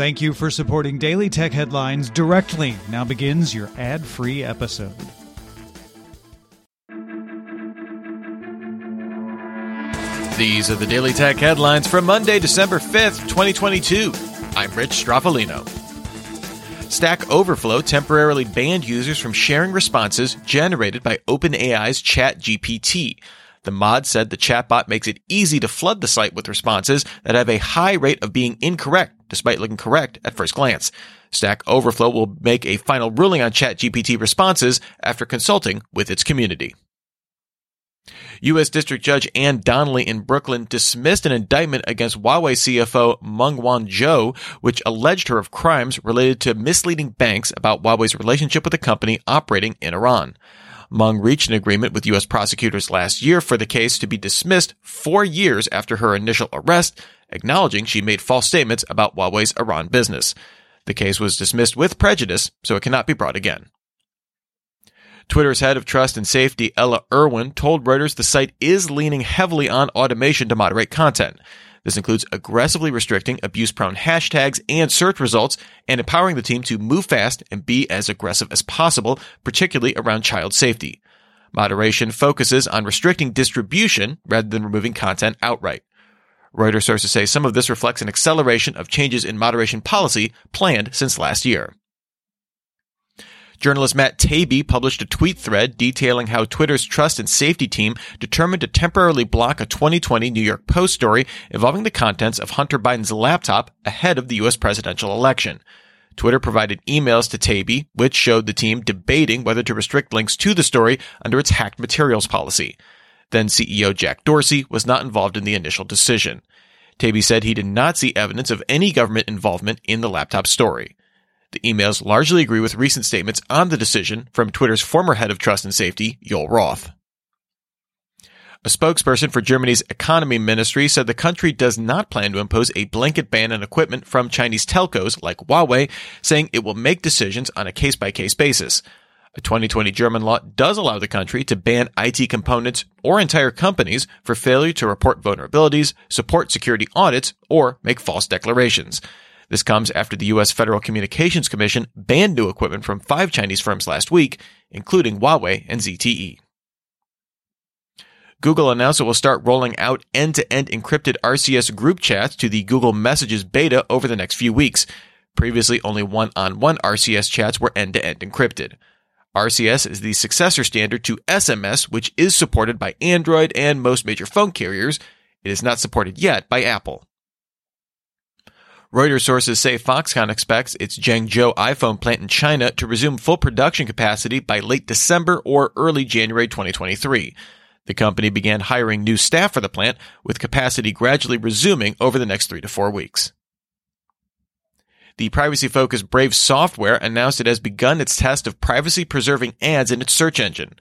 Thank you for supporting Daily Tech Headlines directly. Now begins your ad free episode. These are the Daily Tech headlines for Monday, December 5th, 2022. I'm Rich Stroffolino. Stack Overflow temporarily banned users from sharing responses generated by OpenAI's ChatGPT. The mod said the chatbot makes it easy to flood the site with responses that have a high rate of being incorrect, despite looking correct at first glance. Stack Overflow will make a final ruling on ChatGPT responses after consulting with its community. U.S. District Judge Ann Donnelly in Brooklyn dismissed an indictment against Huawei CFO Meng Wanzhou, which alleged her of crimes related to misleading banks about Huawei's relationship with a company operating in Iran. Meng reached an agreement with U.S. prosecutors last year for the case to be dismissed four years after her initial arrest, acknowledging she made false statements about Huawei's Iran business. The case was dismissed with prejudice, so it cannot be brought again. Twitter's head of trust and safety, Ella Irwin, told Reuters the site is leaning heavily on automation to moderate content. This includes aggressively restricting abuse prone hashtags and search results and empowering the team to move fast and be as aggressive as possible, particularly around child safety. Moderation focuses on restricting distribution rather than removing content outright. Reuters sources say some of this reflects an acceleration of changes in moderation policy planned since last year. Journalist Matt Taibbi published a tweet thread detailing how Twitter's trust and safety team determined to temporarily block a 2020 New York Post story involving the contents of Hunter Biden's laptop ahead of the U.S. presidential election. Twitter provided emails to Taibbi, which showed the team debating whether to restrict links to the story under its hacked materials policy. Then CEO Jack Dorsey was not involved in the initial decision. Taibbi said he did not see evidence of any government involvement in the laptop story. The emails largely agree with recent statements on the decision from Twitter's former head of trust and safety, Yoel Roth. A spokesperson for Germany's economy ministry said the country does not plan to impose a blanket ban on equipment from Chinese telcos like Huawei, saying it will make decisions on a case by case basis. A 2020 German law does allow the country to ban IT components or entire companies for failure to report vulnerabilities, support security audits, or make false declarations. This comes after the U.S. Federal Communications Commission banned new equipment from five Chinese firms last week, including Huawei and ZTE. Google announced it will start rolling out end-to-end encrypted RCS group chats to the Google Messages beta over the next few weeks. Previously, only one-on-one RCS chats were end-to-end encrypted. RCS is the successor standard to SMS, which is supported by Android and most major phone carriers. It is not supported yet by Apple. Reuters sources say Foxconn expects its Zhengzhou iPhone plant in China to resume full production capacity by late December or early January 2023. The company began hiring new staff for the plant, with capacity gradually resuming over the next three to four weeks. The privacy focused Brave software announced it has begun its test of privacy preserving ads in its search engine.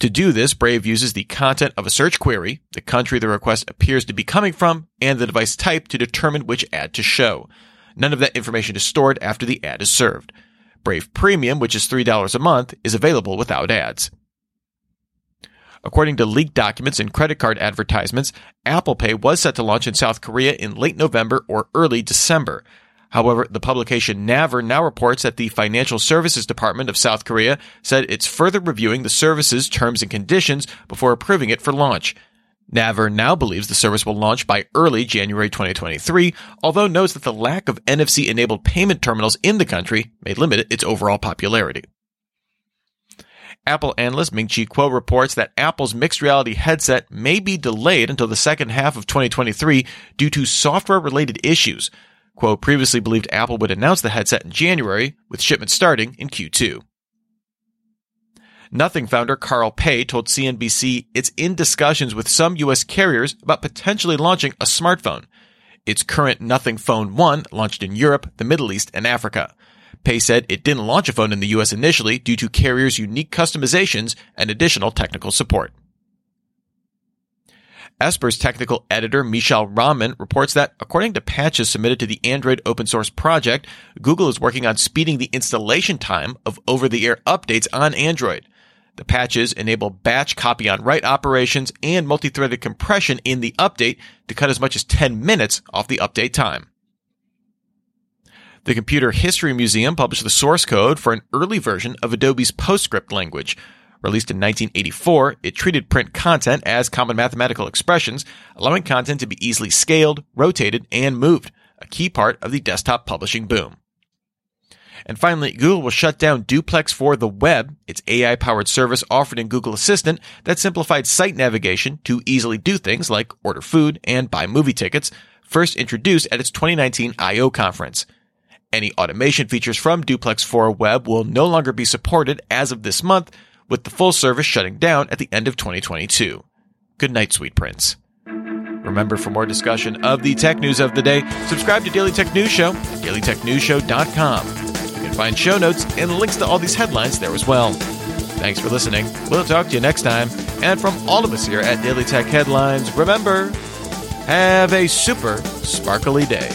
To do this, Brave uses the content of a search query, the country the request appears to be coming from, and the device type to determine which ad to show. None of that information is stored after the ad is served. Brave Premium, which is $3 a month, is available without ads. According to leaked documents and credit card advertisements, Apple Pay was set to launch in South Korea in late November or early December. However, the publication Naver now reports that the Financial Services Department of South Korea said it's further reviewing the service's terms and conditions before approving it for launch. Naver now believes the service will launch by early January 2023, although notes that the lack of NFC enabled payment terminals in the country may limit its overall popularity. Apple analyst Ming Chi Kuo reports that Apple's mixed reality headset may be delayed until the second half of 2023 due to software related issues. Kuo previously believed Apple would announce the headset in January, with shipments starting in Q2. Nothing founder Carl Pei told CNBC it's in discussions with some US carriers about potentially launching a smartphone. Its current Nothing Phone 1 launched in Europe, the Middle East, and Africa. Pei said it didn't launch a phone in the US initially due to carriers' unique customizations and additional technical support. Esper's technical editor, Mishaal Rahman, reports that according to patches submitted to the Android open source project, Google is working on speeding the installation time of over the air updates on Android. The patches enable batch copy on write operations and multi-threaded compression in the update to cut as much as 10 minutes off the update time. The Computer History Museum published the source code for an early version of Adobe's PostScript language. Released in 1984, it treated print content as common mathematical expressions, allowing content to be easily scaled, rotated, and moved, a key part of the desktop publishing boom. And finally, Google will shut down Duplex for the web, its AI powered service offered in Google Assistant that simplified site navigation to easily do things like order food and buy movie tickets, first introduced at its 2019 I.O. conference. Any automation features from Duplex 4 Web will no longer be supported as of this month, with the full service shutting down at the end of 2022. Good night, sweet prince. Remember, for more discussion of the tech news of the day, subscribe to Daily Tech News Show at dailytechnewsshow.com. You can find show notes and links to all these headlines there as well. Thanks for listening. We'll talk to you next time. And from all of us here at Daily Tech Headlines, remember, have a super sparkly day.